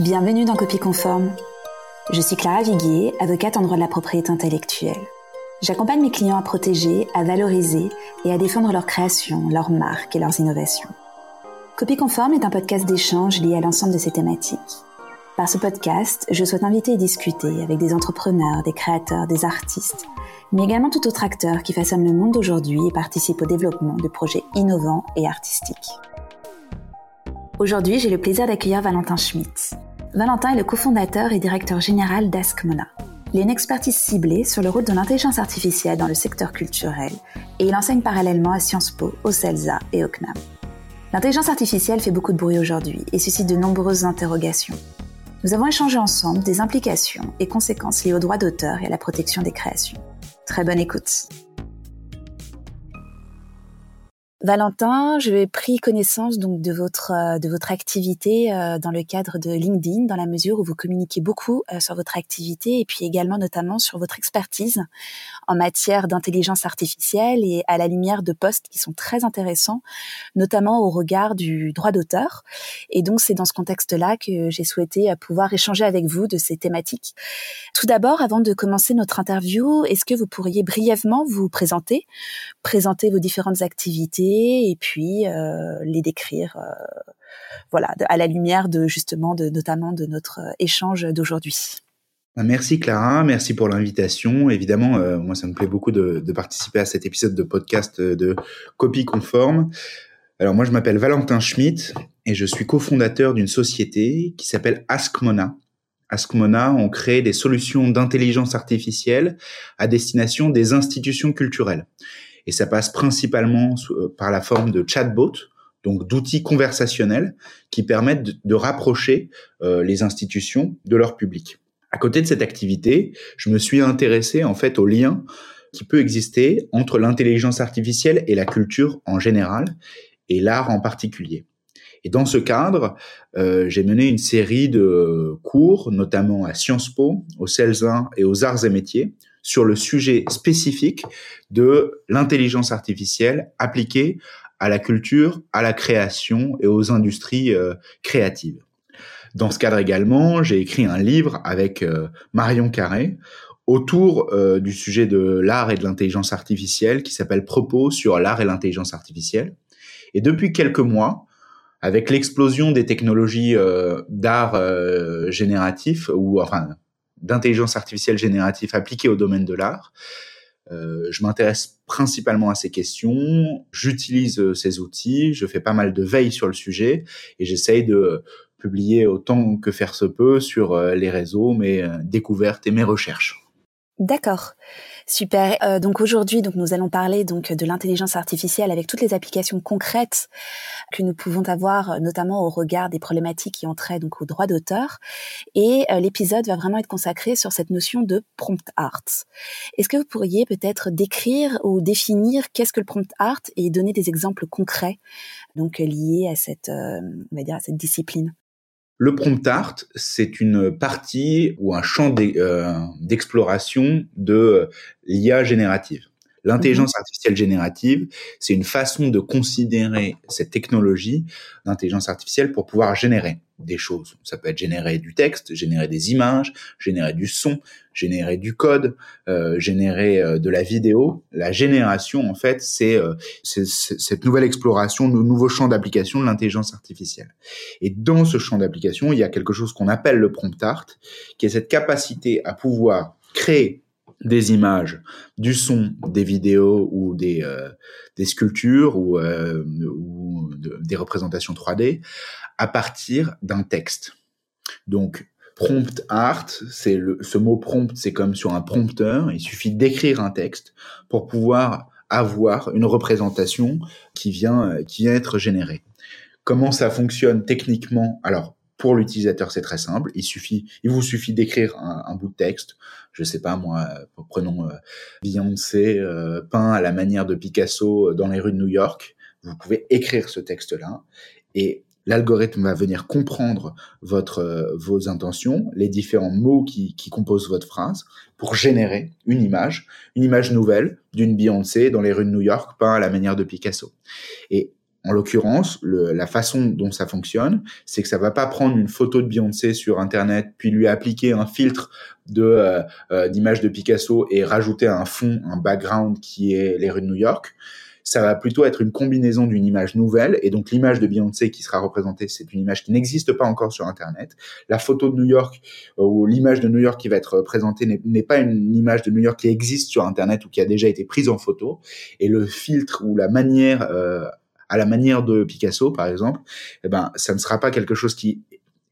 Bienvenue dans Copie Conforme. Je suis Clara Viguier, avocate en droit de la propriété intellectuelle. J'accompagne mes clients à protéger, à valoriser et à défendre leurs créations, leurs marques et leurs innovations. Copie Conforme est un podcast d'échange lié à l'ensemble de ces thématiques. Par ce podcast, je souhaite inviter et discuter avec des entrepreneurs, des créateurs, des artistes, mais également tout autre acteur qui façonne le monde d'aujourd'hui et participe au développement de projets innovants et artistiques. Aujourd'hui, j'ai le plaisir d'accueillir Valentin Schmitt. Valentin est le cofondateur et directeur général d'Askmona. Il a une expertise ciblée sur le rôle de l'intelligence artificielle dans le secteur culturel et il enseigne parallèlement à Sciences Po, au CELSA et au CNAM. L'intelligence artificielle fait beaucoup de bruit aujourd'hui et suscite de nombreuses interrogations. Nous avons échangé ensemble des implications et conséquences liées aux droits d'auteur et à la protection des créations. Très bonne écoute. Valentin, je vais pris connaissance donc de votre euh, de votre activité euh, dans le cadre de LinkedIn, dans la mesure où vous communiquez beaucoup euh, sur votre activité et puis également notamment sur votre expertise en matière d'intelligence artificielle et à la lumière de postes qui sont très intéressants, notamment au regard du droit d'auteur. Et donc c'est dans ce contexte-là que j'ai souhaité pouvoir échanger avec vous de ces thématiques. Tout d'abord, avant de commencer notre interview, est-ce que vous pourriez brièvement vous présenter, présenter vos différentes activités et puis euh, les décrire euh, voilà à la lumière de justement de notamment de notre euh, échange d'aujourd'hui. Bah, merci Clara, merci pour l'invitation. Évidemment, moi ça me plaît beaucoup de, de, participer à cet épisode de podcast de Copie Conforme. Alors moi je m'appelle Valentin Schmitt et je suis cofondateur d'une société qui s'appelle Askmona. Askmona, on crée des solutions d'intelligence artificielle à destination des institutions culturelles et ça passe principalement euh, par la forme de chatbots, donc d'outils conversationnels qui permettent de, rapprocher euh, les institutions de leur public. À côté de cette activité, je me suis intéressé en fait au lien qui peut exister entre l'intelligence artificielle et la culture en général et l'art en particulier. Et dans ce cadre, euh, j'ai mené une série de cours, notamment à Sciences Po, au CELS1 et aux Arts et Métiers, sur le sujet spécifique de l'intelligence artificielle appliquée à la culture, à la création et aux industries euh, créatives. Dans ce cadre également, j'ai écrit un livre avec euh, Marion Carré autour euh, du sujet de l'art et de l'intelligence artificielle qui s'appelle Propos sur l'art et l'intelligence artificielle. Et depuis quelques mois, avec l'explosion des technologies d'art génératif ou enfin d'intelligence artificielle générative appliquée au domaine de l'art. Euh, je m'intéresse principalement à ces questions, j'utilise euh, ces outils, je fais pas mal de veille sur le sujet et j'essaye de publier autant que faire se peut sur euh, les réseaux mes découvertes et mes recherches. D'accord. Super. Euh, donc aujourd'hui, donc nous allons parler donc de l'intelligence artificielle avec toutes les applications concrètes que nous pouvons avoir, notamment au regard des problématiques qui ont donc au droit d'auteur. Et euh, l'épisode va vraiment être consacré sur cette notion de prompt art. Est-ce que vous pourriez peut-être décrire ou définir qu'est-ce que le prompt art et donner des exemples concrets donc liés à cette, euh, on va dire à cette discipline? Le prompt art, c'est une partie ou un champ euh, d'exploration de l'IA générative. L'intelligence mhm. artificielle générative, c'est une façon de considérer cette technologie d'intelligence artificielle pour pouvoir générer des choses. Ça peut être générer du texte, générer des images, générer du son, générer du code, euh, générer euh, de la vidéo. La génération, en fait, c'est euh, cette nouvelle exploration, de nouveau champ d'application de l'intelligence artificielle. Et dans ce champ d'application, il y a quelque chose qu'on appelle le prompt art, qui est cette capacité à pouvoir créer des images, du son, des vidéos ou des, euh, des sculptures ou, euh, ou des représentations 3D à partir d'un texte. Donc, prompt art, c'est le, ce mot prompt, c'est comme sur un prompteur. Il suffit d'écrire un texte pour pouvoir avoir une représentation qui vient, qui vient être générée. Comment ça fonctionne techniquement? Alors, pour l'utilisateur, c'est très simple. Il suffit, il vous suffit d'écrire un, bout de texte. Je sais pas moi, prenons euh, Beyoncé euh, peint à la manière de Picasso dans les rues de New York. Vous pouvez écrire ce texte-là et l'algorithme va venir comprendre votre euh, vos intentions, les différents mots qui, qui composent votre phrase pour générer une image, une image nouvelle d'une Beyoncé dans les rues de New York peint à la manière de Picasso. Et En l'occurrence, la façon dont ça fonctionne, c'est que ça va pas prendre une photo de Beyoncé sur Internet, puis lui appliquer un filtre de euh, euh, d'image de Picasso et rajouter un fond, un background qui est les rues de New York ça va plutôt être une combinaison d'une image nouvelle. Et donc l'image de Beyoncé qui sera représentée, c'est une image qui n'existe pas encore sur Internet. La photo de New York euh, ou l'image de New York qui va être présentée n'est pas une image de New York qui existe sur Internet ou qui a déjà été prise en photo. Et le filtre ou la manière euh, à la manière de Picasso, par exemple, eh ben, ça ne sera pas quelque chose qui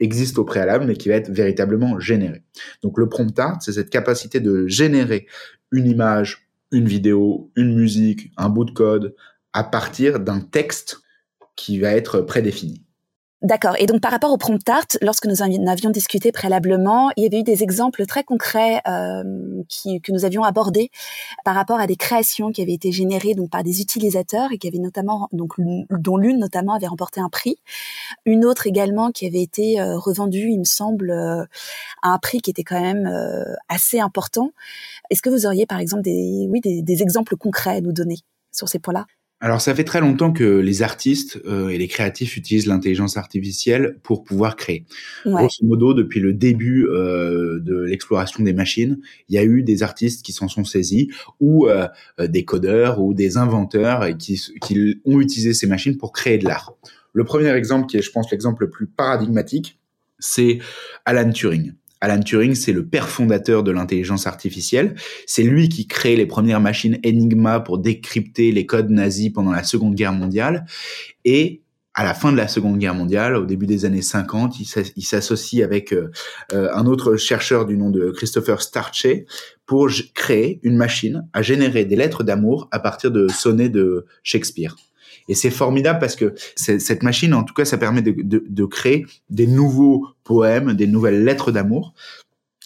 existe au préalable, mais qui va être véritablement généré. Donc le prompt art, c'est cette capacité de générer une image une vidéo, une musique, un bout de code à partir d'un texte qui va être prédéfini. D'accord. Et donc par rapport au prompt art, lorsque nous avions discuté préalablement, il y avait eu des exemples très concrets euh, qui, que nous avions abordés par rapport à des créations qui avaient été générées donc par des utilisateurs et qui avaient notamment donc dont l'une notamment avait remporté un prix, une autre également qui avait été euh, revendue, il me semble, euh, à un prix qui était quand même euh, assez important. Est-ce que vous auriez par exemple des oui des, des exemples concrets à nous donner sur ces points-là? Alors ça fait très longtemps que les artistes euh, et les créatifs utilisent l'intelligence artificielle pour pouvoir créer. Grosso modo, depuis le début euh, de l'exploration des machines, il y a eu des artistes qui s'en sont saisis, ou euh, des codeurs, ou des inventeurs qui, qui ont utilisé ces machines pour créer de l'art. Le premier exemple, qui est je pense l'exemple le plus paradigmatique, c'est Alan Turing. Alan Turing, c'est le père fondateur de l'intelligence artificielle. C'est lui qui crée les premières machines Enigma pour décrypter les codes nazis pendant la Seconde Guerre mondiale. Et à la fin de la Seconde Guerre mondiale, au début des années 50, il s'associe avec euh, euh, un autre chercheur du nom de Christopher Starche pour créer une machine à générer des lettres d'amour à partir de sonnets de Shakespeare. Et c'est formidable parce que cette machine, en tout cas, ça permet de, de, de, créer des nouveaux poèmes, des nouvelles lettres d'amour.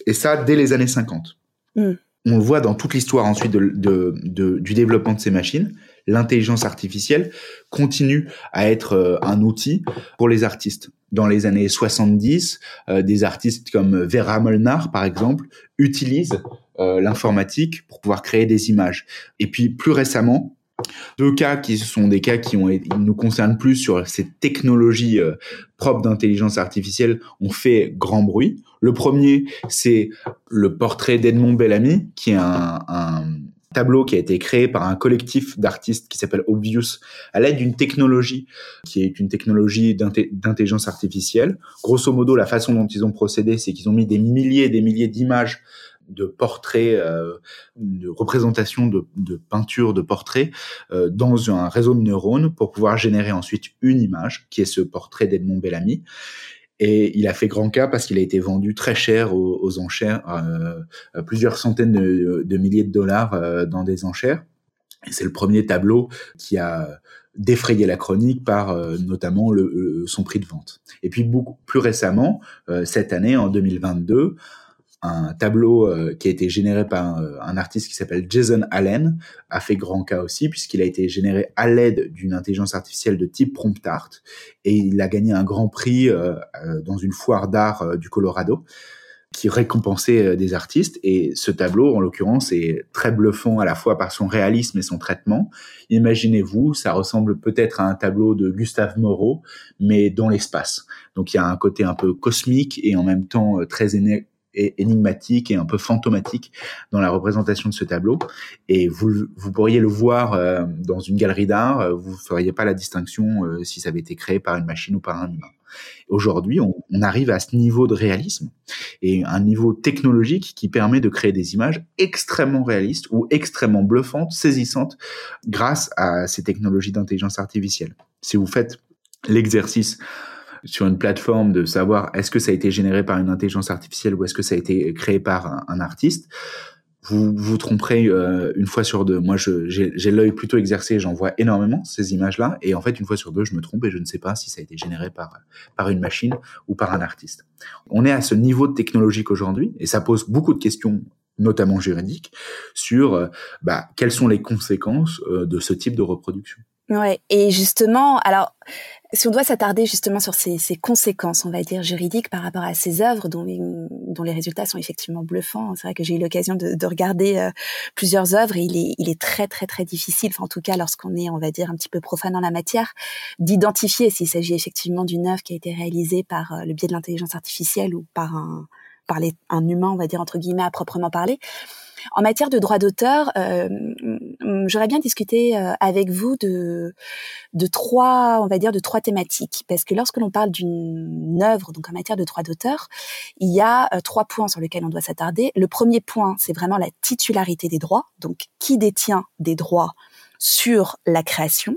Et ça, dès les années 50. Mm. On le voit dans toute l'histoire ensuite de, du développement de ces machines. L'intelligence artificielle continue à être euh, un outil pour les artistes. Dans les années 70, euh, des artistes comme Vera Molnar, par exemple, utilisent euh, l'informatique pour pouvoir créer des images. Et puis plus récemment, deux cas qui sont des cas qui nous concernent plus sur ces technologies euh, propres d'intelligence artificielle ont fait grand bruit. Le premier, c'est le portrait d'Edmond Bellamy, qui est un, un, tableau qui a été créé par un collectif d'artistes qui s'appelle Obvious à l'aide d'une technologie qui est une technologie d'intelligence artificielle. Grosso modo, la façon dont ils ont procédé, c'est qu'ils ont mis des milliers et des milliers d'images de portraits, euh, de représentation de, de peintures, de portraits euh, dans un réseau de neurones pour pouvoir générer ensuite une image qui est ce portrait d'Edmond Bellamy. Et il a fait grand cas parce qu'il a été vendu très cher aux, enchères, euh, plusieurs centaines de, milliers de dollars euh, dans des enchères. Et c'est le premier tableau qui a défrayé la chronique par euh, notamment le, son prix de vente. Et puis beaucoup plus récemment, cette année en 2022, un tableau euh, qui a été généré par un, artiste qui s'appelle Jason Allen a fait grand cas aussi puisqu'il a été généré à l'aide d'une intelligence artificielle de type prompt art et il a gagné un grand prix euh, euh, dans une foire d'art du Colorado qui récompensait des artistes et ce tableau en l'occurrence est très bluffant à la fois par son réalisme et son traitement. Imaginez-vous, ça ressemble peut-être à un tableau de Gustave Moreau mais dans l'espace. Donc il y a un côté un peu cosmique et en même temps très énigmatique et un peu fantomatique dans la représentation de ce tableau. Et vous, vous pourriez le voir euh, dans une galerie d'art, euh, vous ne feriez pas la distinction euh, si ça avait été créé par une machine ou par un humain. Aujourd'hui, on, on, arrive à ce niveau de réalisme et un niveau technologique qui permet de créer des images extrêmement réalistes ou extrêmement bluffantes, saisissantes, grâce à ces technologies d'intelligence artificielle. Si vous faites l'exercice sur une plateforme de savoir est-ce que ça a été généré par une intelligence artificielle ou est-ce que ça a été créé par un, artiste, vous vous tromperez euh, une fois sur deux. Moi, j'ai l'œil plutôt exercé, j'en vois énormément ces images-là, et en fait, une fois sur deux, je me trompe et je ne sais pas si ça a été généré par par une machine ou par un artiste. On est à ce niveau de technologique aujourd'hui, et ça pose beaucoup de questions notamment juridiques, sur euh, bah, quelles sont les conséquences euh, de ce type de reproduction. Ouais, et justement, alors si on doit s'attarder justement sur ces, ces, conséquences, on va dire juridiques par rapport à ces œuvres dont, dont les résultats sont effectivement bluffants. C'est vrai que j'ai eu l'occasion de, de, regarder euh, plusieurs œuvres et il est, il est très très très difficile, enfin, en tout cas lorsqu'on est, on va dire, un petit peu profane en la matière, d'identifier s'il s'agit effectivement d'une œuvre qui a été réalisée par euh, le biais de l'intelligence artificielle ou par un par les, un humain, on va dire entre guillemets à proprement parler. En matière de droit d'auteur, euh, j'aurais bien discuté euh, avec vous de, de trois, on va dire, de trois thématiques, parce que lorsque l'on parle d'une œuvre, donc en matière de droit d'auteur, il y a euh, trois points sur lesquels on doit s'attarder. Le premier point, c'est vraiment la titularité des droits, donc qui détient des droits sur la création?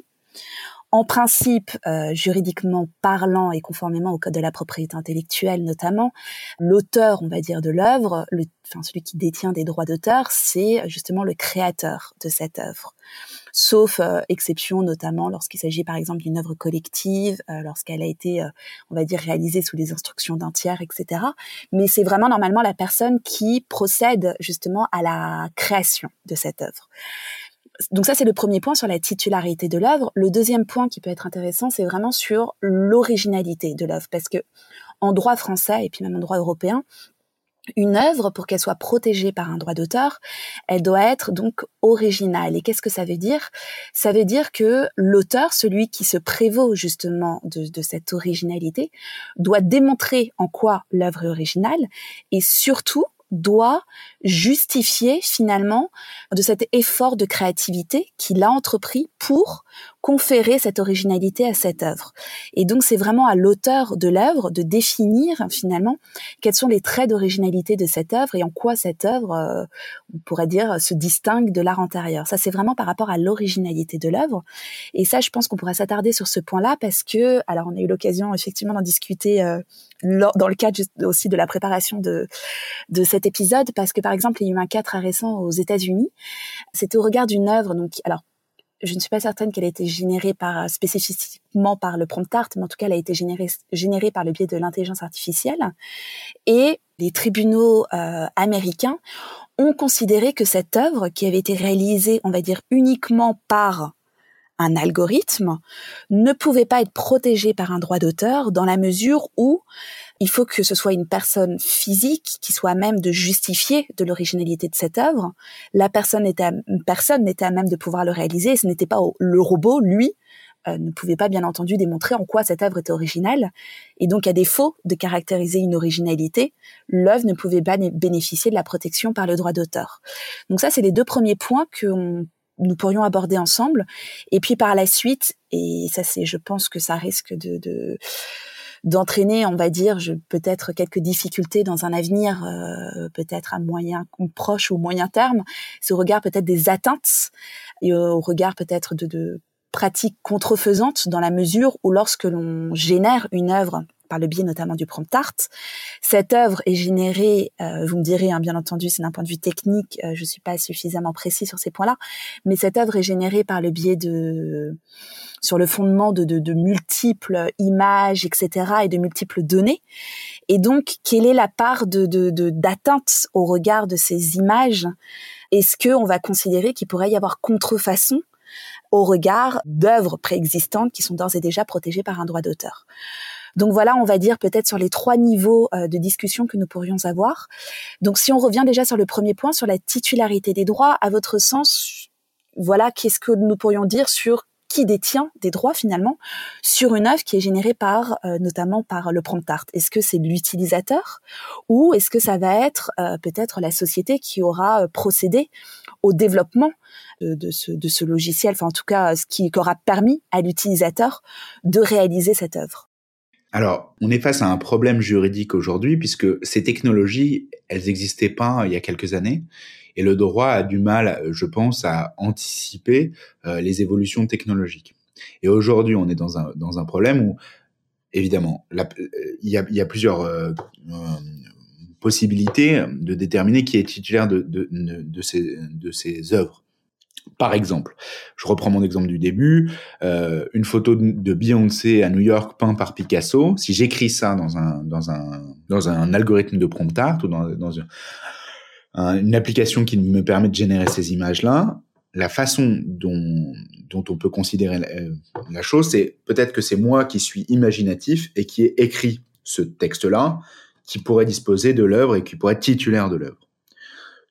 En principe, euh, juridiquement parlant et conformément au code de la propriété intellectuelle notamment, l'auteur, on va dire, de l'œuvre, enfin celui qui détient des droits d'auteur, c'est justement le créateur de cette œuvre. Sauf euh, exception, notamment lorsqu'il s'agit par exemple d'une œuvre collective, euh, lorsqu'elle a été, on va dire, réalisée sous les instructions d'un tiers, etc. Mais c'est vraiment normalement la personne qui procède justement à la création de cette œuvre donc ça, c'est le premier point sur la titularité de l'œuvre. Le deuxième point qui peut être intéressant, c'est vraiment sur l'originalité de l'œuvre, parce que en droit français et puis même en droit européen, une œuvre, pour qu'elle soit protégée par un droit d'auteur, elle doit être donc originale. Et qu'est-ce que ça veut dire? Ça veut dire que l'auteur, celui qui se prévaut justement de, de, cette originalité, doit démontrer en quoi l'œuvre est originale et surtout doit justifier finalement de cet effort de créativité qu'il a entrepris pour conférer cette originalité à cette œuvre. Et donc c'est vraiment à l'auteur de l'œuvre de définir finalement quels sont les traits d'originalité de cette œuvre et en quoi cette œuvre, euh, on pourrait dire, se distingue de l'art antérieur. Ça c'est vraiment par rapport à l'originalité de l'œuvre. Et ça, je pense qu'on pourrait s'attarder sur ce point-là parce que, alors on a eu l'occasion effectivement d'en discuter euh, dans le cadre aussi de la préparation de, de épisode, parce que par exemple, il y a eu un cas très récent aux États-Unis. C'était au regard d'une œuvre, donc alors je ne suis pas certaine qu'elle ait été générée par spécifiquement par le prompt art, mais en tout cas, elle a été générée, générée par le biais de l'intelligence artificielle. Et les tribunaux euh, américains ont considéré que cette œuvre, qui avait été réalisée, on va dire, uniquement par un algorithme ne pouvait pas être protégé par un droit d'auteur dans la mesure où il faut que ce soit une personne physique qui soit à même de justifier de l'originalité de cette œuvre. La personne n'était, personne n'était à même de pouvoir le réaliser. Ce n'était pas le robot, lui, euh, ne pouvait pas bien entendu démontrer en quoi cette œuvre était originale. Et donc, à défaut de caractériser une originalité, l'œuvre ne pouvait pas bénéficier de la protection par le droit d'auteur. Donc ça, c'est les deux premiers points que nous pourrions aborder ensemble. Et puis par la suite, et ça c'est, je pense que ça risque de, d'entraîner, on va dire, peut-être quelques difficultés dans un avenir, euh, peut-être à moyen, proche ou moyen terme, ce regard peut-être des atteintes, et au regard peut-être de, de pratiques contrefaisantes dans la mesure où lorsque l'on génère une œuvre par le biais notamment du prompt art. Cette œuvre est générée, euh, vous me direz, hein, bien entendu, c'est d'un point de vue technique, euh, je suis pas suffisamment précis sur ces points-là, mais cette œuvre est générée par le biais de, sur le fondement de, de, de multiples images, etc., et de multiples données. Et donc, quelle est la part de d'atteinte au regard de ces images? Est-ce que on va considérer qu'il pourrait y avoir contrefaçon au regard d'œuvres préexistantes qui sont d'ores et déjà protégées par un droit d'auteur? Donc voilà, on va dire peut-être sur les trois niveaux euh, de discussion que nous pourrions avoir. Donc si on revient déjà sur le premier point, sur la titularité des droits, à votre sens, voilà, qu'est-ce que nous pourrions dire sur qui détient des droits finalement sur une œuvre qui est générée par euh, notamment par le prompt art? Est-ce que c'est l'utilisateur ou est-ce que ça va être euh, peut-être la société qui aura procédé au développement de, ce, de, ce, logiciel, enfin en tout cas ce qui aura permis à l'utilisateur de réaliser cette œuvre? Alors, on est face à un problème juridique aujourd'hui puisque ces technologies, elles n'existaient pas il y a quelques années et le droit a du mal, je pense, à anticiper euh, les évolutions technologiques. Et aujourd'hui, on est dans un, dans un problème où, évidemment, il y a, plusieurs euh, euh, possibilités de déterminer qui est titulaire de, de ces, de ces œuvres. Par exemple, je reprends mon exemple du début, euh, une photo de Beyoncé à New York peinte par Picasso. Si j'écris ça dans un dans un dans un algorithme de prompt art ou dans, une, application qui me permet de générer ces images là, la façon dont, dont on peut considérer la, chose, c'est peut-être que c'est moi qui suis imaginatif et qui ai écrit ce texte-là, qui pourrait disposer de l'œuvre et qui pourrait être titulaire de l'œuvre.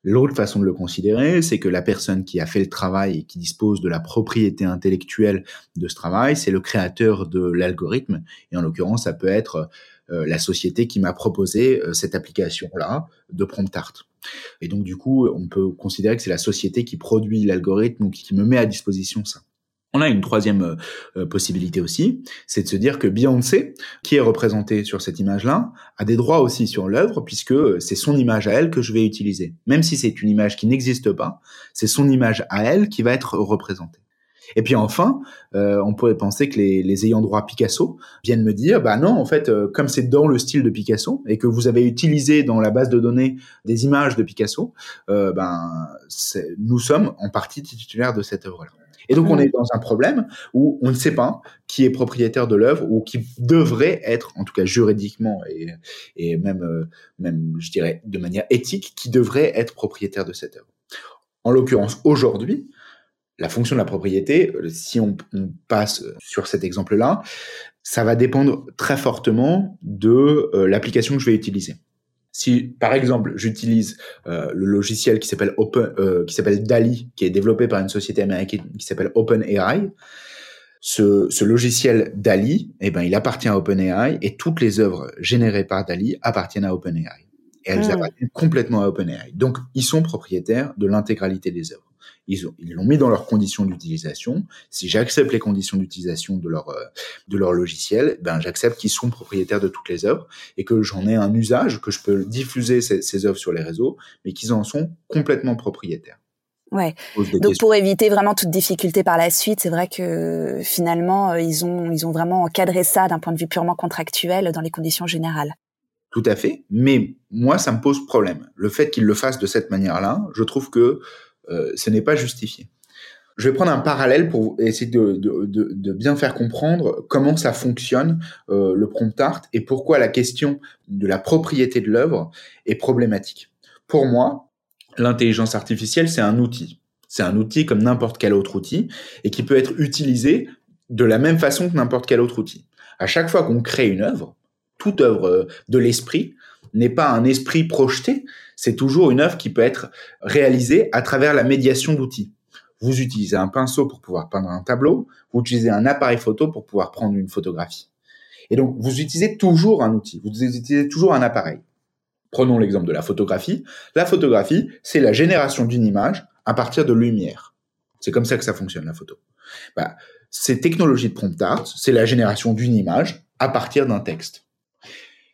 L'autre façon de le considérer, c'est que la personne qui a fait le travail et qui dispose de la propriété intellectuelle de ce travail, c'est le créateur de l'algorithme. Et en l'occurrence, ça peut être euh, la société qui m'a proposé euh, cette application-là de prompt art. Et donc, du coup, on peut considérer que c'est la société qui produit l'algorithme ou qui me met à disposition ça. On a une troisième euh, euh, possibilité aussi, c'est de se dire que Beyoncé, qui est représentée sur cette image-là, a des droits aussi sur l'œuvre puisque euh, c'est son image à elle que je vais utiliser. Même si c'est une image qui n'existe pas, c'est son image à elle qui va être représentée. Et puis enfin, on pourrait penser que les, ayants droit Picasso viennent me dire, bah non, en fait, comme c'est dans le style de Picasso et que vous avez utilisé dans la base de données des images de Picasso, ben nous sommes en partie titulaires de cette œuvre-là. Et donc, on est dans un problème où on ne sait pas qui est propriétaire de l'œuvre ou qui devrait être, en tout cas juridiquement et, et même, euh, même, je dirais, de manière éthique, qui devrait être propriétaire de cette œuvre. En l'occurrence, aujourd'hui, la fonction de la propriété, euh, si on, on passe sur cet exemple-là, ça va dépendre très fortement de euh, l'application que je vais utiliser. Si par exemple j'utilise euh, le logiciel qui s'appelle Open, euh, qui s'appelle DALI, qui est développé par une société américaine qui s'appelle OpenAI, ce, ce logiciel DALI, eh ben il appartient à OpenAI et toutes les œuvres générées par DALI appartiennent à OpenAI et elles hmm. appartiennent complètement à OpenAI. Donc ils sont propriétaires de l'intégralité des œuvres. Ils ont, ils l'ont mis dans leurs conditions d'utilisation. Si j'accepte les conditions d'utilisation de leur euh, de leur logiciel, ben j'accepte qu'ils sont propriétaires de toutes les œuvres et que j'en ai un usage, que je peux diffuser ces, ces œuvres sur les réseaux, mais qu'ils en sont complètement propriétaires. Ouais. Donc pour éviter vraiment toute difficulté par la suite, c'est vrai que finalement euh, ils ont ils ont vraiment encadré ça d'un point de vue purement contractuel dans les conditions générales. Tout à fait, mais moi ça me pose problème. Le fait qu'ils le fassent de cette manière-là, je trouve que ce n'est pas justifié. Je vais prendre un parallèle pour essayer de bien faire comprendre comment ça fonctionne euh, le prompt art et pourquoi la question de la propriété de l'œuvre est problématique. Pour moi, l'intelligence artificielle, c'est un outil. C'est un outil comme n'importe quel autre outil et qui peut être utilisé de la même façon que n'importe quel autre outil. À chaque fois qu'on crée une œuvre, toute œuvre euh, de l'esprit n'est pas un esprit projeté, c'est toujours une œuvre qui peut être réalisée à travers la médiation d'outils. Vous utilisez un pinceau pour pouvoir peindre un tableau, vous utilisez un appareil photo pour pouvoir prendre une photographie. Et donc, vous utilisez toujours un outil, vous utilisez toujours un appareil. Prenons l'exemple de la photographie. La photographie, c'est la génération d'une image à partir de lumière. C'est comme ça que ça fonctionne, la photo. Bah, ces technologies de prompt art, c'est la génération d'une image à partir d'un texte.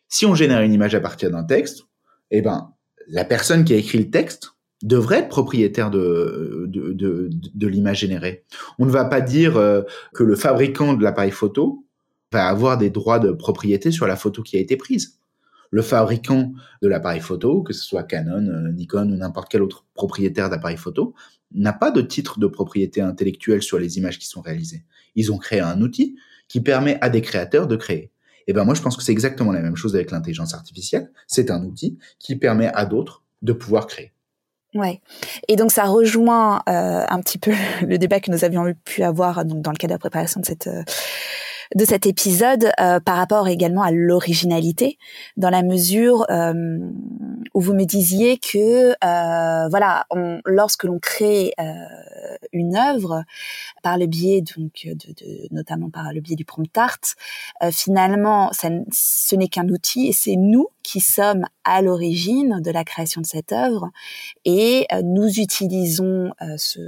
Si on génère une image à partir d'un texte, eh ben, la personne qui a écrit le texte devrait être propriétaire de, l'image générée. On ne va pas dire euh, que le fabricant de l'appareil photo va avoir des droits de propriété sur la photo qui a été prise. Le fabricant de l'appareil photo, que ce soit Canon, euh, Nikon ou n'importe quel autre propriétaire d'appareil photo, n'a pas de titre de propriété intellectuelle sur les images qui sont réalisées. Ils ont créé un outil qui permet à des créateurs de créer. Et ben moi, je pense que c'est exactement la même chose avec l'intelligence artificielle. C'est un outil qui permet à d'autres de pouvoir créer. Ouais. Et donc ça rejoint euh, un petit peu le débat que nous avions pu avoir donc dans le cadre de la préparation de cette euh, de cet épisode euh, par rapport également à l'originalité, dans la mesure euh, où vous me disiez que euh, voilà, on, lorsque l'on crée une œuvre par le biais donc de, de, notamment par le biais du prompt art, finalement, ça, ce n'est qu'un outil et c'est nous qui sommes à l'origine de la création de cette œuvre et nous utilisons ce,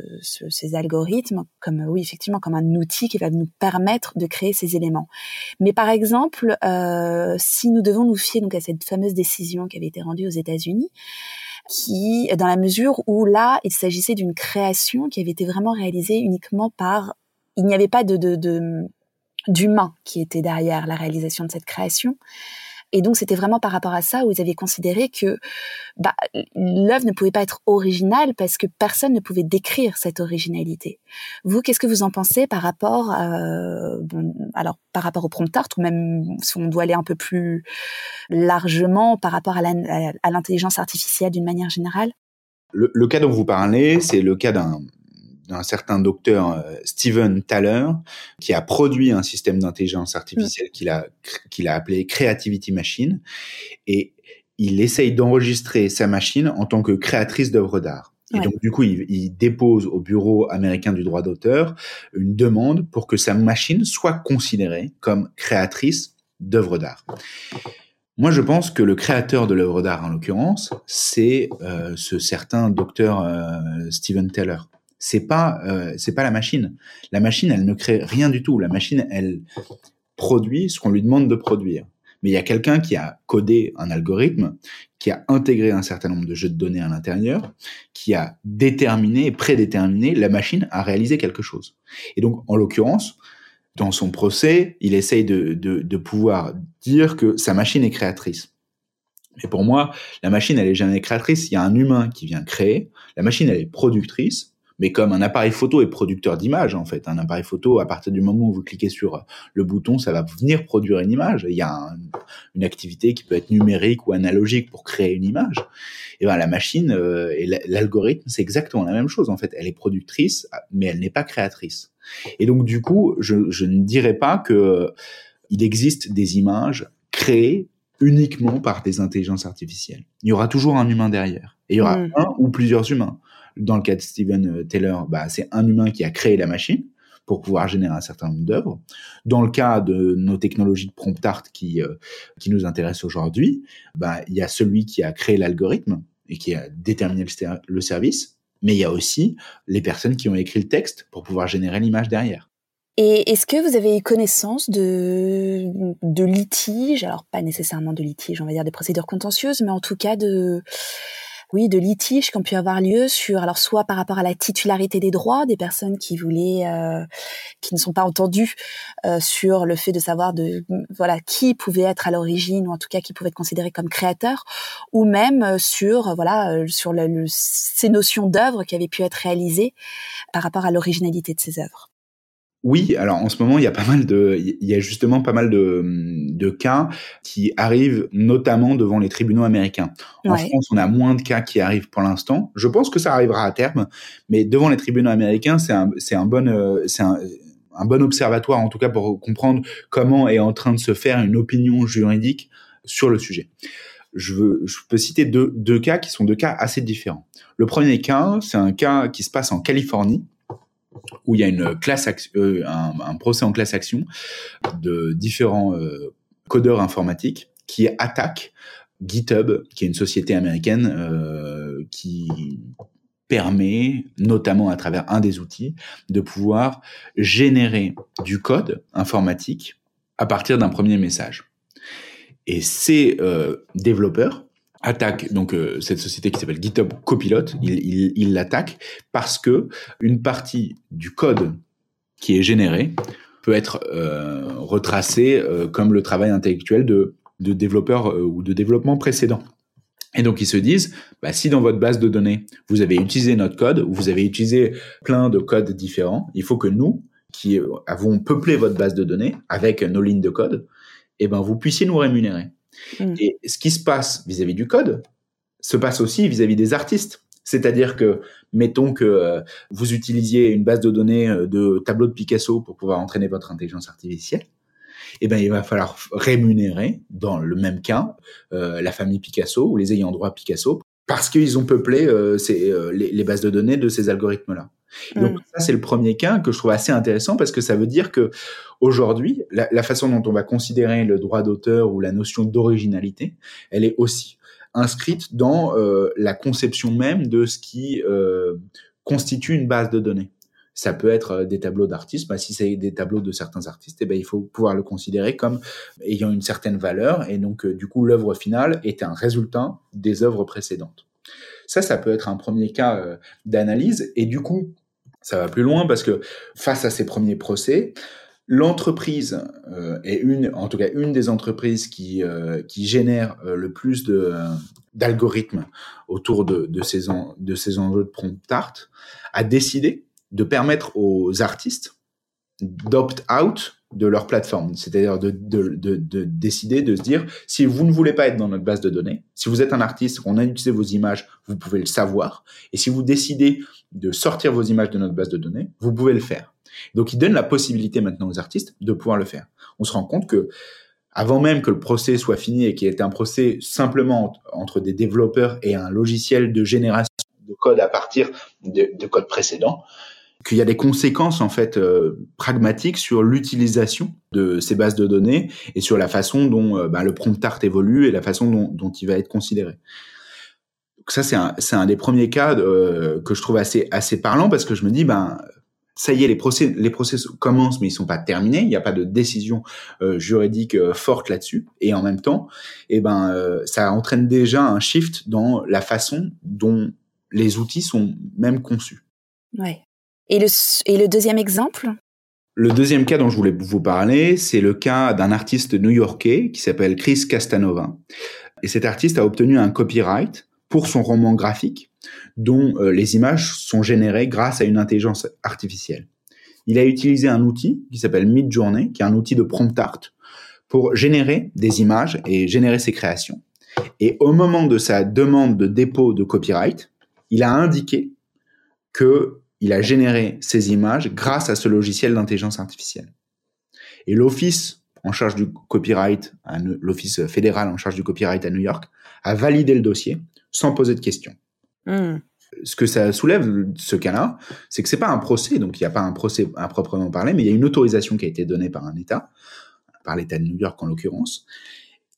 ces algorithmes comme oui effectivement comme un outil qui va nous permettre de créer ces éléments. Mais par exemple, euh, si nous devons nous fier donc à cette fameuse décision qui avait été rendue aux États-Unis, qui, dans la mesure où là, il s'agissait d'une création qui avait été vraiment réalisée uniquement par, il n'y avait pas de, de d'humain qui était derrière la réalisation de cette création. Et donc, c'était vraiment par rapport à ça où ils avaient considéré que bah, l'œuvre ne pouvait pas être originale parce que personne ne pouvait décrire cette originalité. Vous, qu'est-ce que vous en pensez par rapport, euh, bon, alors par rapport au prompt art ou même si on doit aller un peu plus largement par rapport à l'intelligence artificielle d'une manière générale? Le, le, cas dont vous parlez, c'est le cas d'un d'un certain docteur euh, Steven Thaler, qui a produit un système d'intelligence artificielle qu'il a, qu'il a appelé Creativity Machine. Et il essaye d'enregistrer sa machine en tant que créatrice d'œuvres d'art. Et donc, du coup, il, il, dépose au Bureau américain du droit d'auteur une demande pour que sa machine soit considérée comme créatrice d'œuvres d'art. Moi, je pense que le créateur de l'œuvre d'art, en l'occurrence, c'est euh, ce certain docteur euh, Steven Taylor. C'est pas, euh, c'est pas la machine. La machine, elle ne crée rien du tout. La machine, elle produit ce qu'on lui demande de produire. Mais il y a quelqu'un qui a codé un algorithme, qui a intégré un certain nombre de jeux de données à l'intérieur, qui a déterminé et prédéterminé la machine à réaliser quelque chose. Et donc, en l'occurrence, dans son procès, il essaye de, de, de, pouvoir dire que sa machine est créatrice. Mais pour moi, la machine, elle est jamais créatrice. Il y a un humain qui vient créer. La machine, elle est productrice. Mais comme un appareil photo est producteur d'images, en fait, un appareil photo, à partir du moment où vous cliquez sur le bouton, ça va venir produire une image. Il y a une activité qui peut être numérique ou analogique pour créer une image. Et ben la machine euh, et l'algorithme, c'est exactement la même chose. En fait, elle est productrice, mais elle n'est pas créatrice. Et donc, du coup, je, je ne dirais pas que euh, il existe des images créées uniquement par des intelligences artificielles. Il y aura toujours un humain derrière. Et il y aura mmh. un ou plusieurs humains. Dans le cas de Steven euh, Taylor, bah, c'est un humain qui a créé la machine pour pouvoir générer un certain nombre d'œuvres. Dans le cas de nos technologies de prompt art qui, euh, qui nous intéressent aujourd'hui, bah, il y a celui qui a créé l'algorithme et qui a déterminé le, service, mais il y a aussi les personnes qui ont écrit le texte pour pouvoir générer l'image derrière. Et est-ce que vous avez eu connaissance de, de litiges, alors pas nécessairement de litiges, on va dire des procédures contentieuses, mais en tout cas de, oui, de litiges qui ont pu avoir lieu sur, alors soit par rapport à la titularité des droits des personnes qui voulaient, euh, qui ne sont pas entendues euh, sur le fait de savoir de, voilà, qui pouvait être à l'origine ou en tout cas qui pouvait être considéré comme créateur, ou même euh, sur, voilà, euh, sur le, ces notions d'œuvres qui avaient pu être réalisées par rapport à l'originalité de ces œuvres. Oui, alors en ce moment, il y a pas mal de, il y a justement pas mal de, de cas qui arrivent notamment devant les tribunaux américains. En France, on a moins de cas qui arrivent pour l'instant. Je pense que ça arrivera à terme, mais devant les tribunaux américains, c'est un, c'est un bon, euh, c'est un, un bon observatoire en tout cas pour comprendre comment est en train de se faire une opinion juridique sur le sujet. Je, veux, je peux citer deux, deux cas qui sont deux cas assez différents. Le premier cas, c'est un cas qui se passe en Californie où il y a une classe euh, un, procès en classe action de différents euh, codeurs informatiques qui attaquent GitHub, qui est une société américaine euh, qui permet, notamment à travers un des outils, de pouvoir générer du code informatique à partir d'un premier message. Et ces développeurs attaque donc euh, cette société qui s'appelle GitHub Copilot, il, l'attaque parce que une partie du code qui est généré peut être euh, retracé euh, comme le travail intellectuel de, développeurs ou de développement précédent. Et donc ils se disent, bah, si dans votre base de données vous avez utilisé notre code ou vous avez utilisé plein de codes différents, il faut que nous, qui avons peuplé votre base de données avec nos lignes de code, eh ben vous puissiez nous rémunérer. Mm. Et ce qui se passe vis-à-vis du code se passe aussi vis-à-vis des artistes. C'est-à-dire que, mettons que euh, vous utilisiez une base de données euh, de tableaux de Picasso pour pouvoir entraîner votre intelligence artificielle, eh ben, il va falloir rémunérer, dans le même cas, euh, la famille Picasso ou les ayants droit Picasso, parce qu'ils ont peuplé les, bases de données de ces algorithmes-là. Donc mm. ça, c'est le premier cas que je trouve assez intéressant parce que ça veut dire que aujourd'hui, la, la façon dont on va considérer le droit d'auteur ou la notion d'originalité, elle est aussi inscrite dans euh, la conception même de ce qui euh, constitue une base de données. Ça peut être euh, des tableaux d'artistes. Bah, si c'est des tableaux de certains artistes, eh ben, il faut pouvoir le considérer comme ayant une certaine valeur. Et donc, du coup, l'œuvre finale est un résultat des œuvres précédentes. Ça, ça peut être un premier cas d'analyse. Et du coup, ça va plus loin parce que face à ces premiers procès, l'entreprise euh, est une, en tout cas une des entreprises qui euh, qui génère euh, le plus de d'algorithmes autour de, de ces en, de ces enjeux de prompt art, a décidé de permettre aux artistes d'opt out de leur plateforme. C'est-à-dire de, de, de, de, décider, de se dire, si vous ne voulez pas être dans notre base de données, si vous êtes un artiste, qu'on a utilisé vos images, vous pouvez le savoir. Et si vous décidez de sortir vos images de notre base de données, vous pouvez le faire. Donc, il donne la possibilité maintenant aux artistes de pouvoir le faire. On se rend compte que avant même que le procès soit fini et qu'il ait un procès simplement entre des développeurs et un logiciel de génération de code à partir de, de code précédent, qu'il y a des conséquences en fait euh, pragmatiques sur l'utilisation de ces bases de données et sur la façon dont euh, bah, le prompt art évolue et la façon dont, il va être considéré. Donc ça c'est un, des premiers cas euh, que je trouve assez assez parlant parce que je me dis ben ça y est les procès les procès commencent mais ils sont pas terminés il n'y a pas de décision juridique forte là-dessus et en même temps eh ben ça entraîne déjà un shift dans la façon dont les outils sont même conçus. Ouais. Et le, deuxième exemple? Le deuxième cas dont je voulais vous parler, c'est le cas d'un artiste new-yorkais qui s'appelle Chris Castanova. Et cet artiste a obtenu un copyright pour son roman graphique dont euh, les images sont générées grâce à une intelligence artificielle. Il a utilisé un outil qui s'appelle Midjourney, qui est un outil de prompt art, pour générer des images et générer ses créations. Et au moment de sa demande de dépôt de copyright, il a indiqué que il a généré ces images grâce à ce logiciel d'intelligence artificielle. Et l'office en charge du copyright, l'office fédéral en charge du copyright à New York, a validé le dossier sans poser de questions. Hmm. Ce que ça soulève, ce cas-là, c'est que c'est pas un procès, donc il n'y a pas un procès à proprement parler, mais il y a une autorisation qui a été donnée par un État, par l'État de New York en l'occurrence,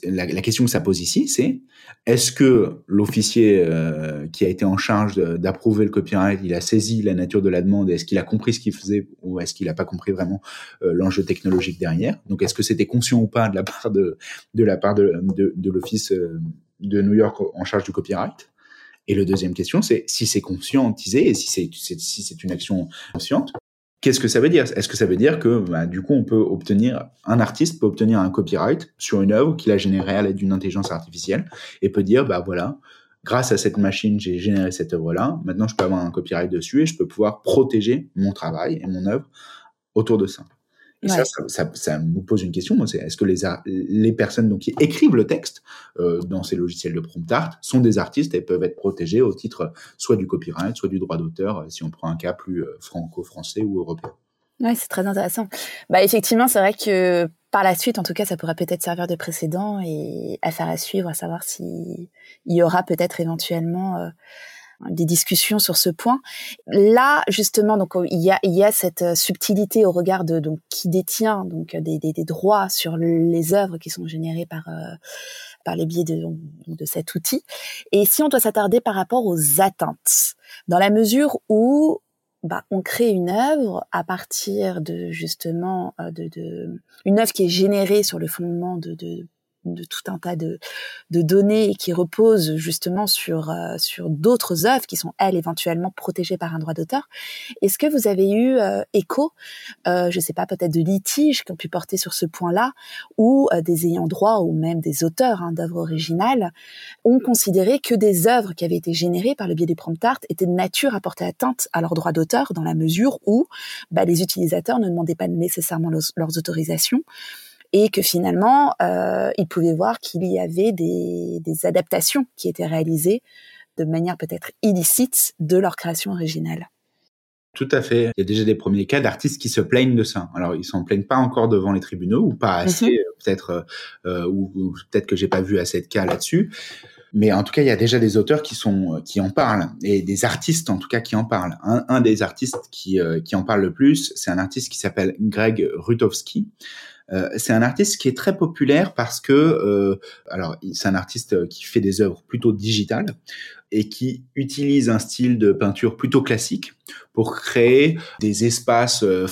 la, question que ça pose ici, c'est est-ce que l'officier euh, qui a été en charge d'approuver le copyright, il a saisi la nature de la demande, est-ce qu'il a compris ce qu'il faisait ou est-ce qu'il n'a pas compris vraiment euh, l'enjeu technologique derrière? Donc, est-ce que c'était conscient ou pas de la part de, de la part de, de, l'office euh, de New York en charge du copyright? Et le deuxième question, c'est si c'est conscientisé et si c'est si c'est une action consciente, Qu'est-ce que ça veut dire? Est-ce que ça veut dire que bah, du coup on peut obtenir un artiste peut obtenir un copyright sur une œuvre qu'il a générée à l'aide d'une intelligence artificielle et peut dire bah voilà grâce à cette machine j'ai généré cette œuvre là maintenant je peux avoir un copyright dessus et je peux pouvoir protéger mon travail et mon œuvre autour de ça. Et ça, ça, ça, nous pose une question, c'est est-ce que les, les personnes donc, qui écrivent le texte euh, dans ces logiciels de prompt art sont des artistes et peuvent être protégés au titre soit du copyright, soit du droit d'auteur, euh, si on prend un cas plus euh, franco-français ou européen. Oui, c'est très intéressant. Bah, effectivement, c'est vrai que par la suite, en tout cas, ça pourrait peut-être servir de précédent et affaire à suivre, à savoir s'il y aura peut-être éventuellement... Euh, des discussions sur ce point. Là, justement, donc il y a, il y a cette euh, subtilité au regard de donc qui détient donc des, des, des droits sur les œuvres qui sont générées par euh, par les biais de, de cet outil. Et si on doit s'attarder par rapport aux atteintes, dans la mesure où bah, on crée une œuvre à partir de justement euh, de, de une œuvre qui est générée sur le fondement de, de de tout un tas de, de données qui reposent justement sur, euh, sur d'autres œuvres qui sont, elles, éventuellement protégées par un droit d'auteur. Est-ce que vous avez eu euh, écho, euh, je ne sais pas, peut-être de litiges qui ont pu porter sur ce point-là, ou des ayants droit ou même des auteurs hein, d'œuvres originales ont considéré que des œuvres qui avaient été générées par le biais des prompt art étaient de nature à porter atteinte à leur droit d'auteur dans la mesure où bah, les utilisateurs ne demandaient pas nécessairement leurs autorisations et que finalement, euh, ils pouvaient voir qu'il y avait des, des, adaptations qui étaient réalisées de manière peut-être illicite de leur création originale. Tout à fait. Il y a déjà des premiers cas d'artistes qui se plaignent de ça. Alors ils s'en plaignent pas encore devant les tribunaux ou pas assez, mhm. peut-être, euh, ou, peut-être que j'ai pas vu assez de cas là-dessus. Mais en tout cas, il y a déjà des auteurs qui sont qui en parlent et des artistes en tout cas qui en parlent. Un, un des artistes qui euh, qui en parle le plus, c'est un artiste qui s'appelle Greg Rutowski. Euh, c'est un artiste qui est très populaire parce que, euh, alors, c'est un artiste qui fait des œuvres plutôt digitales et qui utilise un style de peinture plutôt classique pour créer des espaces euh,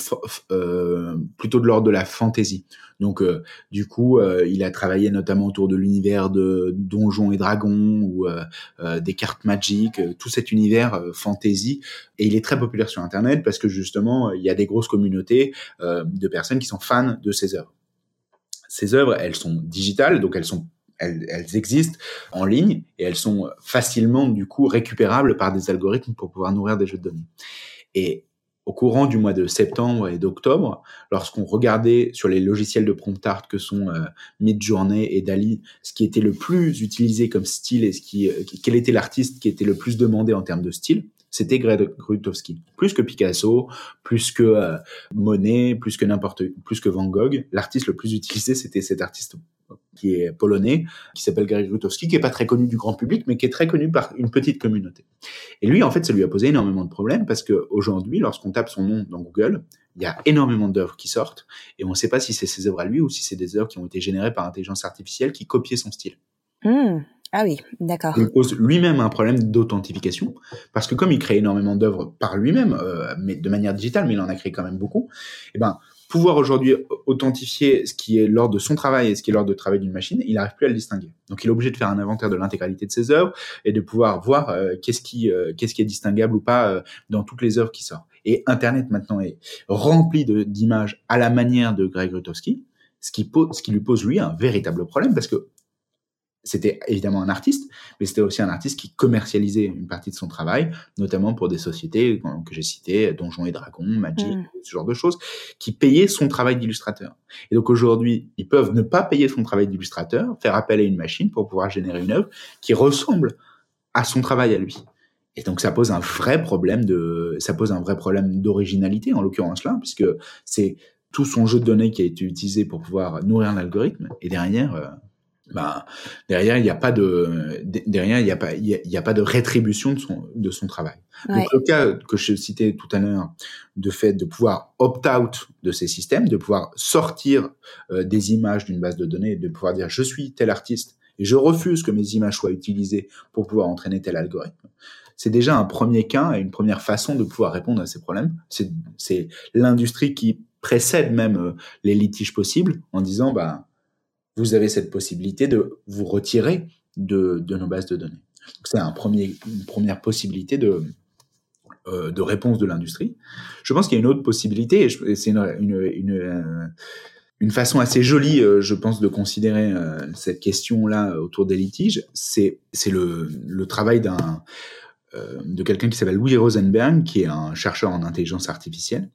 euh plutôt de l'ordre de la fantaisie. Donc, euh, du coup, euh, il a travaillé notamment autour de l'univers de Donjons et Dragons ou des cartes magiques, tout cet univers fantasy. Et il est très populaire sur Internet parce que justement, il y a des grosses communautés de personnes qui sont fans de ses œuvres. Ces œuvres, elles sont digitales, donc elles sont elles, elles, existent en ligne et elles sont facilement du coup récupérables par des algorithmes pour pouvoir nourrir des jeux de données. Et au courant du mois de septembre et d'octobre, lorsqu'on regardait sur les logiciels de prompt art que sont euh, Midjourney et Dali, ce qui était le plus utilisé comme style et ce qui, euh, quel était l'artiste qui était le plus demandé en termes de style, c'était Greg Grutowski. Plus que Picasso, plus que euh, Monet, plus que n'importe, plus que Van Gogh, l'artiste le plus utilisé, c'était cet artiste qui est polonais, qui s'appelle Greg Grutowski, qui est pas très connu du grand public, mais qui est très connu par une petite communauté. Et lui, en fait, ça lui a posé énormément de problèmes parce que aujourd'hui, lorsqu'on tape son nom dans Google, il y a énormément d'œuvres qui sortent et on ne sait pas si c'est ses œuvres à lui ou si c'est des œuvres qui ont été générées par intelligence artificielle qui copiaient son style. Mmh. Ah oui, d'accord. Il pose lui-même un problème d'authentification, parce que comme il crée énormément d'œuvres par lui-même, euh, mais de manière digitale, mais il en a créé quand même beaucoup, eh ben pouvoir aujourd'hui authentifier ce qui est l'ordre de son travail et ce qui est l'ordre de travail d'une machine, il n'arrive plus à le distinguer. Donc il est obligé de faire un inventaire de l'intégralité de ses œuvres et de pouvoir voir euh, qu'est-ce qui euh, qu'est-ce qui est distinguable ou pas dans toutes les œuvres qui sortent. Et Internet maintenant est rempli d'images à la manière de Greg Rutowski, ce qui, pose, ce qui lui pose lui un véritable problème parce que c'était évidemment un artiste, mais c'était aussi un artiste qui commercialisait une partie de son travail, notamment pour des sociétés que j'ai citées, Donjons et Dragons, Magic, mm. ce genre de choses, qui payaient son travail d'illustrateur. Et donc aujourd'hui, ils peuvent ne pas payer son travail d'illustrateur, faire appel à une machine pour pouvoir générer une œuvre qui ressemble à son travail à lui. Et donc ça pose un vrai problème de, ça pose un vrai problème d'originalité en l'occurrence là, puisque c'est tout son jeu de données qui a été utilisé pour pouvoir nourrir l'algorithme, et derrière, euh, bah, derrière il n'y a pas de derrière il y a pas il y, a, pas de rétribution de son de son travail. Donc le cas que je citais tout à l'heure de fait de pouvoir opt out de ces systèmes, de pouvoir sortir euh, des images d'une base de données, de pouvoir dire je suis tel artiste et je refuse que mes images soient utilisées pour pouvoir entraîner tel algorithme. C'est déjà un premier cas et une première façon de pouvoir répondre à ces problèmes. C'est c'est l'industrie qui précède même euh, les litiges possibles en disant bah vous avez cette possibilité de vous retirer de, nos bases de données. C'est un une première possibilité de, euh, de réponse de l'industrie. Je pense qu'il y a une autre possibilité, et c'est une, une, une, façon assez jolie, euh, je pense, de considérer euh, cette question-là autour des litiges. C'est le, le travail d'un de quelqu'un qui s'appelle Louis Rosenberg, qui est un chercheur en intelligence artificielle,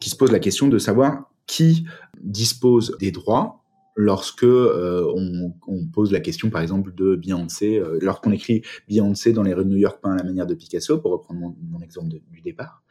qui se pose la question de savoir qui dispose des droits lorsque euh, on, pose la question, par exemple, de Beyoncé, euh, lorsqu'on écrit Beyoncé dans les rues de New York peint à la manière de Picasso, pour reprendre mon, mon exemple du départ,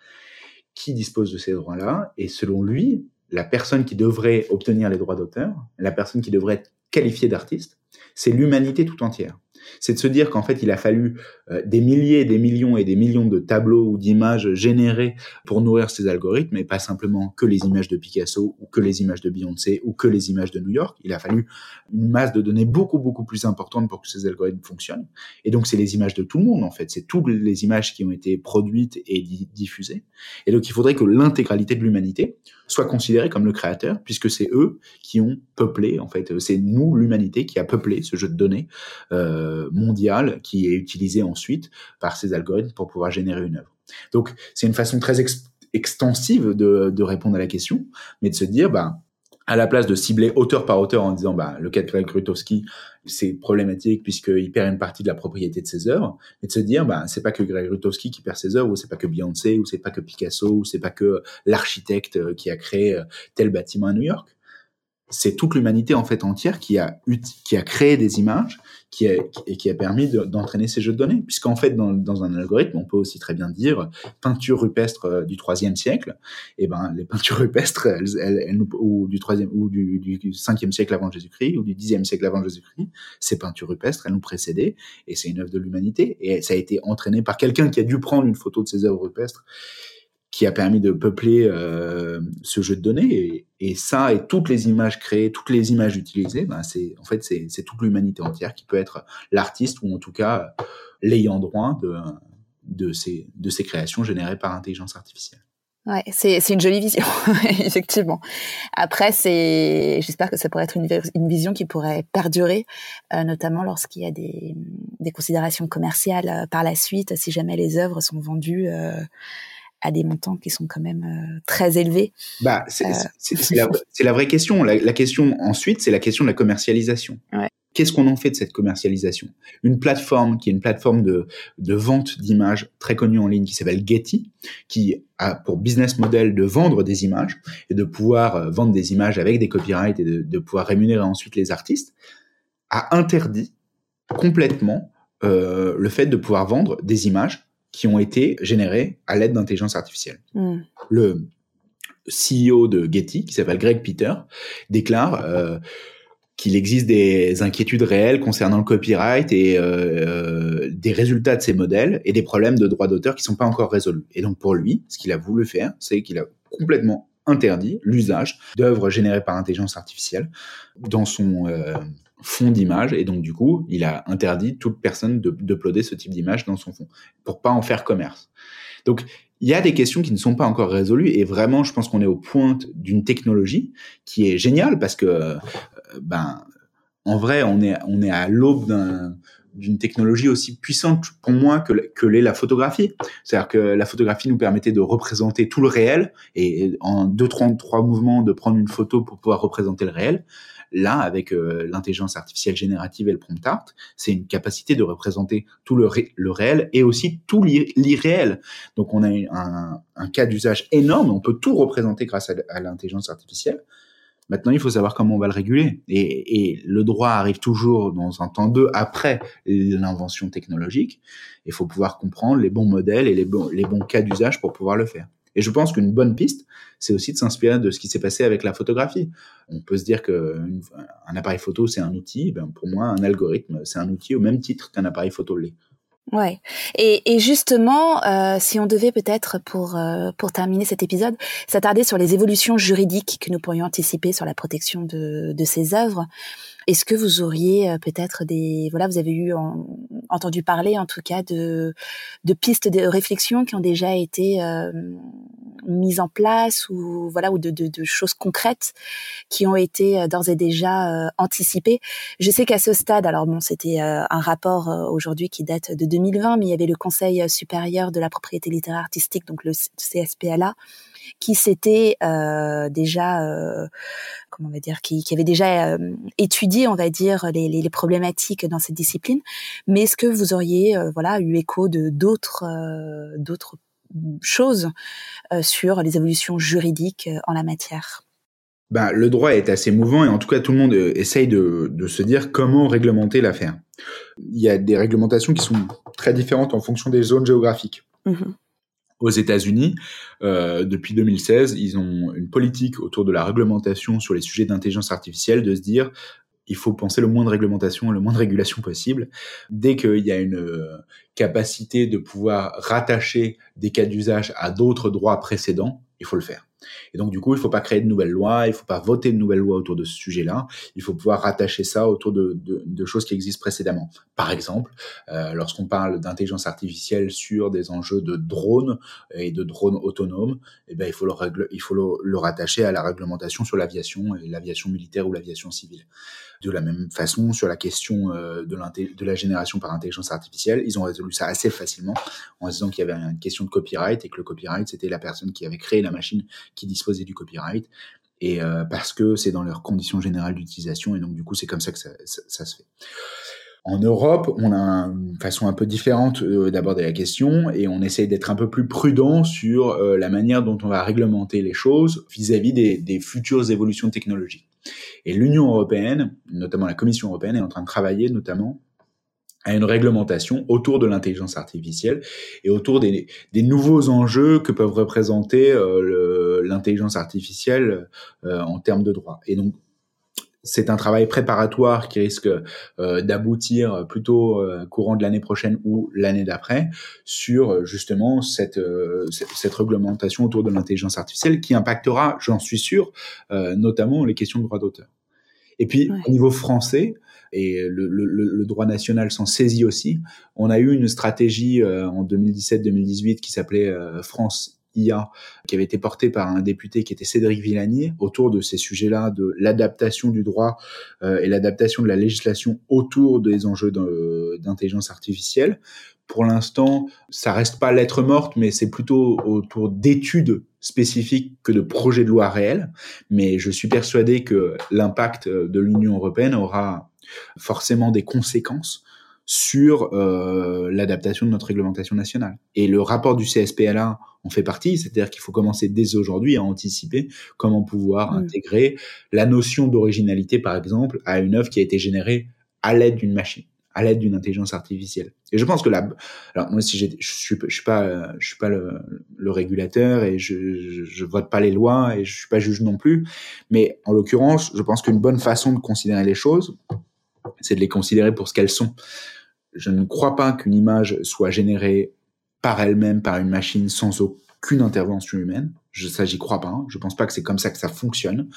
qui dispose de ces droits-là? Et selon lui, la personne qui devrait obtenir les droits d'auteur, la personne qui devrait être qualifiée d'artiste, c'est l'humanité tout entière c'est de se dire qu'en fait, il a fallu euh, des milliers, des millions et des millions de tableaux ou d'images générés pour nourrir ces algorithmes, et pas simplement que les images de Picasso ou que les images de Beyoncé ou que les images de New York. Il a fallu une masse de données beaucoup, beaucoup plus importante pour que ces algorithmes fonctionnent. Et donc, c'est les images de tout le monde, en fait. C'est toutes les images qui ont été produites et diffusées. Et donc, il faudrait que l'intégralité de l'humanité soit considérée comme le créateur, puisque c'est eux qui ont peuplé, en fait, c'est nous, l'humanité, qui a peuplé ce jeu de données. Euh, mondiale qui est utilisée ensuite par ces algorithmes pour pouvoir générer une œuvre. Donc, c'est une façon très extensive de, répondre à la question, mais de se dire, bah, à la place de cibler auteur par auteur en disant, bah, le cas de Greg Grutowski, c'est problématique puisqu'il perd une partie de la propriété de ses œuvres, mais de se dire, bah, c'est pas que Greg Grutowski qui perd ses œuvres, ou c'est pas que Beyoncé, ou c'est pas que Picasso, ou c'est pas que l'architecte euh, qui a créé euh, tel bâtiment à New York. C'est toute l'humanité en fait entière qui a qui a créé des images qui a, et qui a permis d'entraîner ces jeux de données. Puisqu'en fait, dans, dans, un algorithme, on peut aussi très bien dire peinture rupestre euh, du troisième siècle. Et eh ben, les peintures rupestres, elles, elles, ou du troisième ou du, du cinquième siècle avant Jésus-Christ ou du dixième siècle avant Jésus-Christ, ces peintures rupestres, elles nous précédaient et c'est une œuvre de l'humanité. Et ça a été entraîné par quelqu'un qui a dû prendre une photo de ces œuvres rupestres qui a permis de peupler euh, ce jeu de données. Et, ça, et toutes les images créées, toutes les images utilisées, ben c'est en fait c'est toute l'humanité entière qui peut être l'artiste ou en tout cas l'ayant droit de, de, ces, de ces créations générées par intelligence artificielle. Ouais, c'est une jolie vision, effectivement. Après, c'est, j'espère que ça pourrait être une, une vision qui pourrait perdurer, euh, notamment lorsqu'il y a des, des considérations commerciales euh, par la suite, si jamais les œuvres sont vendues à des montants qui sont quand même euh, très élevés. Bah, c'est euh, la, la, vraie question. La, question ensuite, c'est la question de la commercialisation. Ouais. qu'est-ce qu'on en fait de cette commercialisation? Une plateforme qui est une plateforme de, de vente d'images très connue en ligne qui s'appelle Getty, qui a pour business model de vendre des images et de pouvoir euh, vendre des images avec des copyrights et de, de pouvoir rémunérer ensuite les artistes, a interdit complètement euh, le fait de pouvoir vendre des images qui ont été générées à l'aide d'intelligence artificielle. Hmm. Le CEO de Getty, qui s'appelle Greg Peter, déclare euh, qu'il existe des inquiétudes réelles concernant le copyright et euh, des résultats de ces modèles et des problèmes de droits d'auteur qui sont pas encore résolus. Et donc pour lui, ce qu'il a voulu faire, c'est qu'il a complètement interdit l'usage d'œuvres générées par intelligence artificielle dans son euh, fond d'image et donc du coup il a interdit toute personne de d'uploader ce type d'image dans son fond pour pas en faire commerce. Donc il y a des questions qui ne sont pas encore résolues et vraiment je pense qu'on est au point d'une technologie qui est géniale parce que euh, ben en vrai on est on est à l'aube d'un d'une technologie aussi puissante pour moi que, que l'est la photographie. C'est-à-dire que la photographie nous permettait de représenter tout le réel et en deux, trois, trois mouvements de prendre une photo pour pouvoir représenter le réel. Là, avec euh, l'intelligence artificielle générative et le prompt art, c'est une capacité de représenter tout le, réel et aussi tout l'irréel. Donc, on a un, cas d'usage énorme. On peut tout représenter grâce à l'intelligence artificielle. Maintenant, il faut savoir comment on va le réguler. Et, le droit arrive toujours dans un temps deux après l'invention technologique. Il faut pouvoir comprendre les bons modèles et les bons cas d'usage pour pouvoir le faire. Et je pense qu'une bonne piste, c'est aussi de s'inspirer de ce qui s'est passé avec la photographie. On peut se dire que un appareil photo, c'est un outil. Ben, pour moi, un algorithme, c'est un outil au même titre qu'un appareil photo l'est. Ouais. Et, et justement, euh, si on devait peut-être pour euh, pour terminer cet épisode s'attarder sur les évolutions juridiques que nous pourrions anticiper sur la protection de de ces œuvres, est-ce que vous auriez euh, peut-être des voilà, vous avez eu entendu parler en tout cas de de pistes de réflexion qui ont déjà été euh, mises en place ou voilà ou de, de, de, choses concrètes qui ont été euh, d'ores et déjà euh, anticipées? Je sais qu'à ce stade, alors bon, c'était euh, un rapport aujourd'hui qui date de 2020, mais il y avait le Conseil supérieur de la propriété littéraire artistique, donc le CSPLA, qui s'était euh, déjà, euh, comment on va dire, qui, qui avait déjà euh, étudié, on va dire, les, les, les, problématiques dans cette discipline. Mais est-ce que vous auriez, voilà, eu écho de d'autres, d'autres choses euh, sur les évolutions juridiques euh, en la matière? Ben, le droit est assez mouvant et en tout cas tout le monde euh, essaye de, de se dire comment réglementer l'affaire. Il y a des réglementations qui sont très différentes en fonction des zones géographiques. Mmh. Aux États-Unis, euh, depuis 2016, ils ont une politique autour de la réglementation sur les sujets d'intelligence artificielle de se dire il faut penser le moins de réglementation le moins de régulation possible. Dès qu'il y a une euh, capacité de pouvoir rattacher des cas d'usage à d'autres droits précédents, il faut le faire. Et donc, du coup, il ne faut pas créer de nouvelles lois, il ne faut pas voter de nouvelles lois autour de ce sujet-là. Il faut pouvoir rattacher ça autour de, de, de choses qui existent précédemment. Par exemple, euh, lorsqu'on parle d'intelligence artificielle sur des enjeux de drones et de drones autonomes, eh ben, il faut, le, il faut le, rattacher à la réglementation sur l'aviation l'aviation militaire ou l'aviation civile. De la même façon, sur la question euh, de, de la génération par intelligence artificielle, ils ont résolu ça assez facilement en disant qu'il y avait une question de copyright et que le copyright, c'était la personne qui avait créé la machine qui disposaient du copyright et euh, parce que c'est dans leurs conditions générales d'utilisation et donc du coup c'est comme ça que ça, ça, se fait. En Europe, on a une façon un peu différente euh, d'aborder la question et on essaye d'être un peu plus prudent sur euh, la manière dont on va réglementer les choses vis-à-vis des, futures évolutions technologiques. Et l'Union européenne, notamment la Commission européenne, est en train de travailler notamment à une réglementation autour de l'intelligence artificielle et autour des, nouveaux enjeux que peuvent représenter euh, l'intelligence artificielle en termes de droit. Et donc, c'est un travail préparatoire qui risque euh, d'aboutir plutôt euh, courant de l'année prochaine ou l'année d'après sur justement cette, euh, cette, réglementation autour de l'intelligence artificielle qui impactera, j'en suis sûr, notamment les questions de droit d'auteur. Et puis, au niveau français, et le, le, le droit national s'en saisit aussi. On a eu une stratégie euh, en 2017-2018 qui s'appelait euh, France Qui avait été portée par un député qui était Cédric Villani autour de ces sujets-là, de l'adaptation du droit euh, et l'adaptation de la législation autour des enjeux d'intelligence artificielle. Pour l'instant, ça reste pas lettre morte, mais c'est plutôt autour d'études spécifiques que de projets de loi réels. Mais je suis persuadé que l'impact de l'Union européenne aura forcément des conséquences sur euh, l'adaptation de notre réglementation nationale. Et le rapport du CSPLA en fait partie, c'est-à-dire qu'il faut commencer dès aujourd'hui à anticiper comment pouvoir mmh. intégrer la notion d'originalité, par exemple, à une œuvre qui a été générée à l'aide d'une machine à l'aide d'une intelligence artificielle. Et je pense que là, alors moi si je suis je suis pas je suis pas le, le régulateur et je, je, je vote pas les lois et je suis pas juge non plus, mais en l'occurrence, je pense qu'une bonne façon de considérer les choses, c'est de les considérer pour ce qu'elles sont. Je ne crois pas qu'une image soit générée par elle-même par une machine sans aucune intervention humaine. Je, ça, j'y crois pas. Hein. Je pense pas que c'est comme ça que ça fonctionne.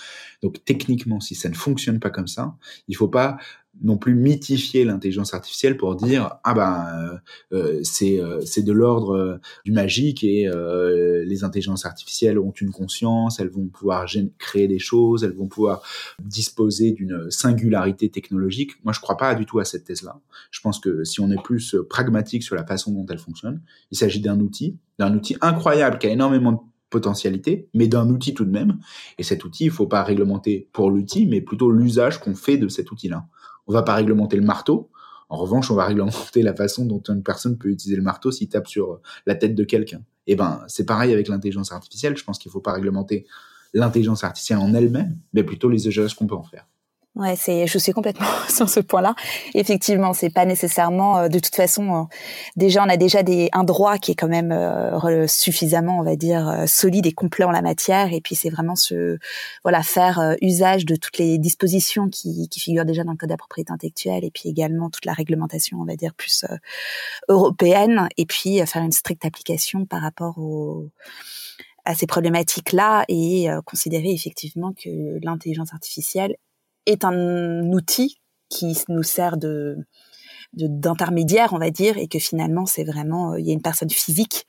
Donc, techniquement, si ça ne fonctionne pas comme ça, il faut pas non plus mythifier l'intelligence artificielle pour dire ah ben euh, euh c'est euh, c'est de l'ordre euh, du magique et les intelligences artificielles ont une conscience, elles vont pouvoir créer des choses, elles vont pouvoir disposer d'une singularité technologique. Moi, je crois pas du tout à cette thèse-là. Je pense que si on est plus pragmatique sur la façon dont elle fonctionne, il s'agit d'un outil, d'un outil incroyable qui a énormément de potentialité, mais d'un outil tout de même. Et cet outil, il faut pas réglementer pour l'outil, mais plutôt l'usage qu'on fait de cet outil-là. On va pas réglementer le marteau. En revanche, on va réglementer la façon dont une personne peut utiliser le marteau s'il tape sur la tête de quelqu'un. Et eh ben, c'est pareil avec l'intelligence artificielle. Je pense qu'il faut pas réglementer l'intelligence artificielle en elle-même, mais plutôt les usages qu'on peut en faire. Ouais, c'est, je suis complètement sur ce point-là. Effectivement, c'est pas nécessairement, euh, de toute façon, euh, déjà on a déjà des, un droit qui est quand même euh, suffisamment, on va dire, solide et complet en la matière. Et puis c'est vraiment ce, voilà, faire usage de toutes les dispositions qui, qui figurent déjà dans le code de la propriété intellectuelle, et puis également toute la réglementation, on va dire plus européenne, et puis faire une stricte application par rapport au à ces problématiques-là et considérer effectivement que l'intelligence artificielle est un outil qui nous sert de d'intermédiaire, on va dire, et que finalement c'est vraiment euh, il y a une personne physique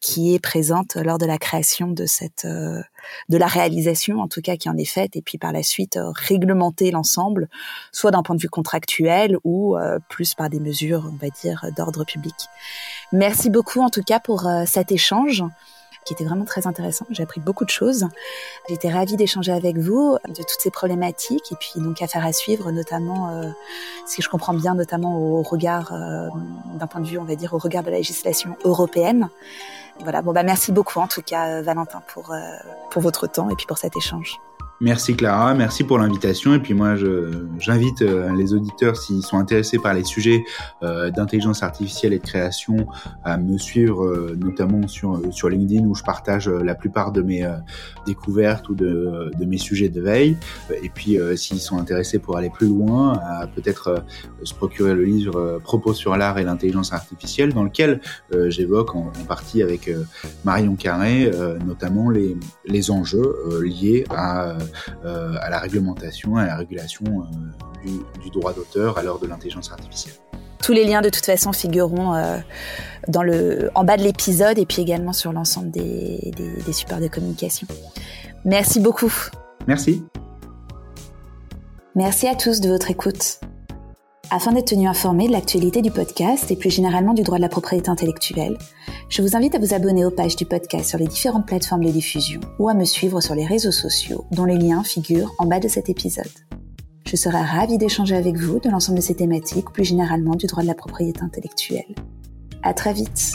qui est présente lors de la création de cette euh, de la réalisation en tout cas qui en est faite, et puis par la suite euh, réglementer l'ensemble, soit d'un point de vue contractuel ou plus par des mesures, on va dire, d'ordre public. Merci beaucoup en tout cas pour cet échange qui était vraiment très intéressant. J'ai appris beaucoup de choses. J'étais ravie d'échanger avec vous de toutes ces problématiques et puis donc affaire à suivre, notamment, euh, si je comprends bien, notamment au regard, euh, d'un point de vue, on va dire, au regard de la législation européenne. Voilà. Bon bah merci beaucoup en tout cas, Valentin, pour euh, pour votre temps et puis pour cet échange. Merci Clara, merci pour l'invitation. Et puis moi, j'invite euh, les auditeurs, s'ils sont intéressés par les sujets euh, d'intelligence artificielle et de création, à me suivre euh, notamment sur, sur LinkedIn où je partage la plupart de mes découvertes ou de, de, mes sujets de veille. Et puis s'ils sont intéressés pour aller plus loin, à peut-être se procurer le livre Propos sur l'art et l'intelligence artificielle, dans lequel j'évoque en, en, partie avec Marion Carré notamment les, les enjeux liés à euh, à la réglementation, à la régulation euh, du, droit d'auteur à l'heure de l'intelligence artificielle. Tous les liens de toute façon figureront euh, dans le, en bas de l'épisode et puis également sur l'ensemble des, des supports de communication. Merci beaucoup. Merci. Merci à tous de votre écoute. Afin d'être tenu informé de l'actualité du podcast et plus généralement du droit de la propriété intellectuelle, je vous invite à vous abonner aux pages du podcast sur les différentes plateformes de diffusion ou à me suivre sur les réseaux sociaux dont les liens figurent en bas de cet épisode. Je serai ravie d'échanger avec vous de l'ensemble de ces thématiques, plus généralement du droit de la propriété intellectuelle. À très vite!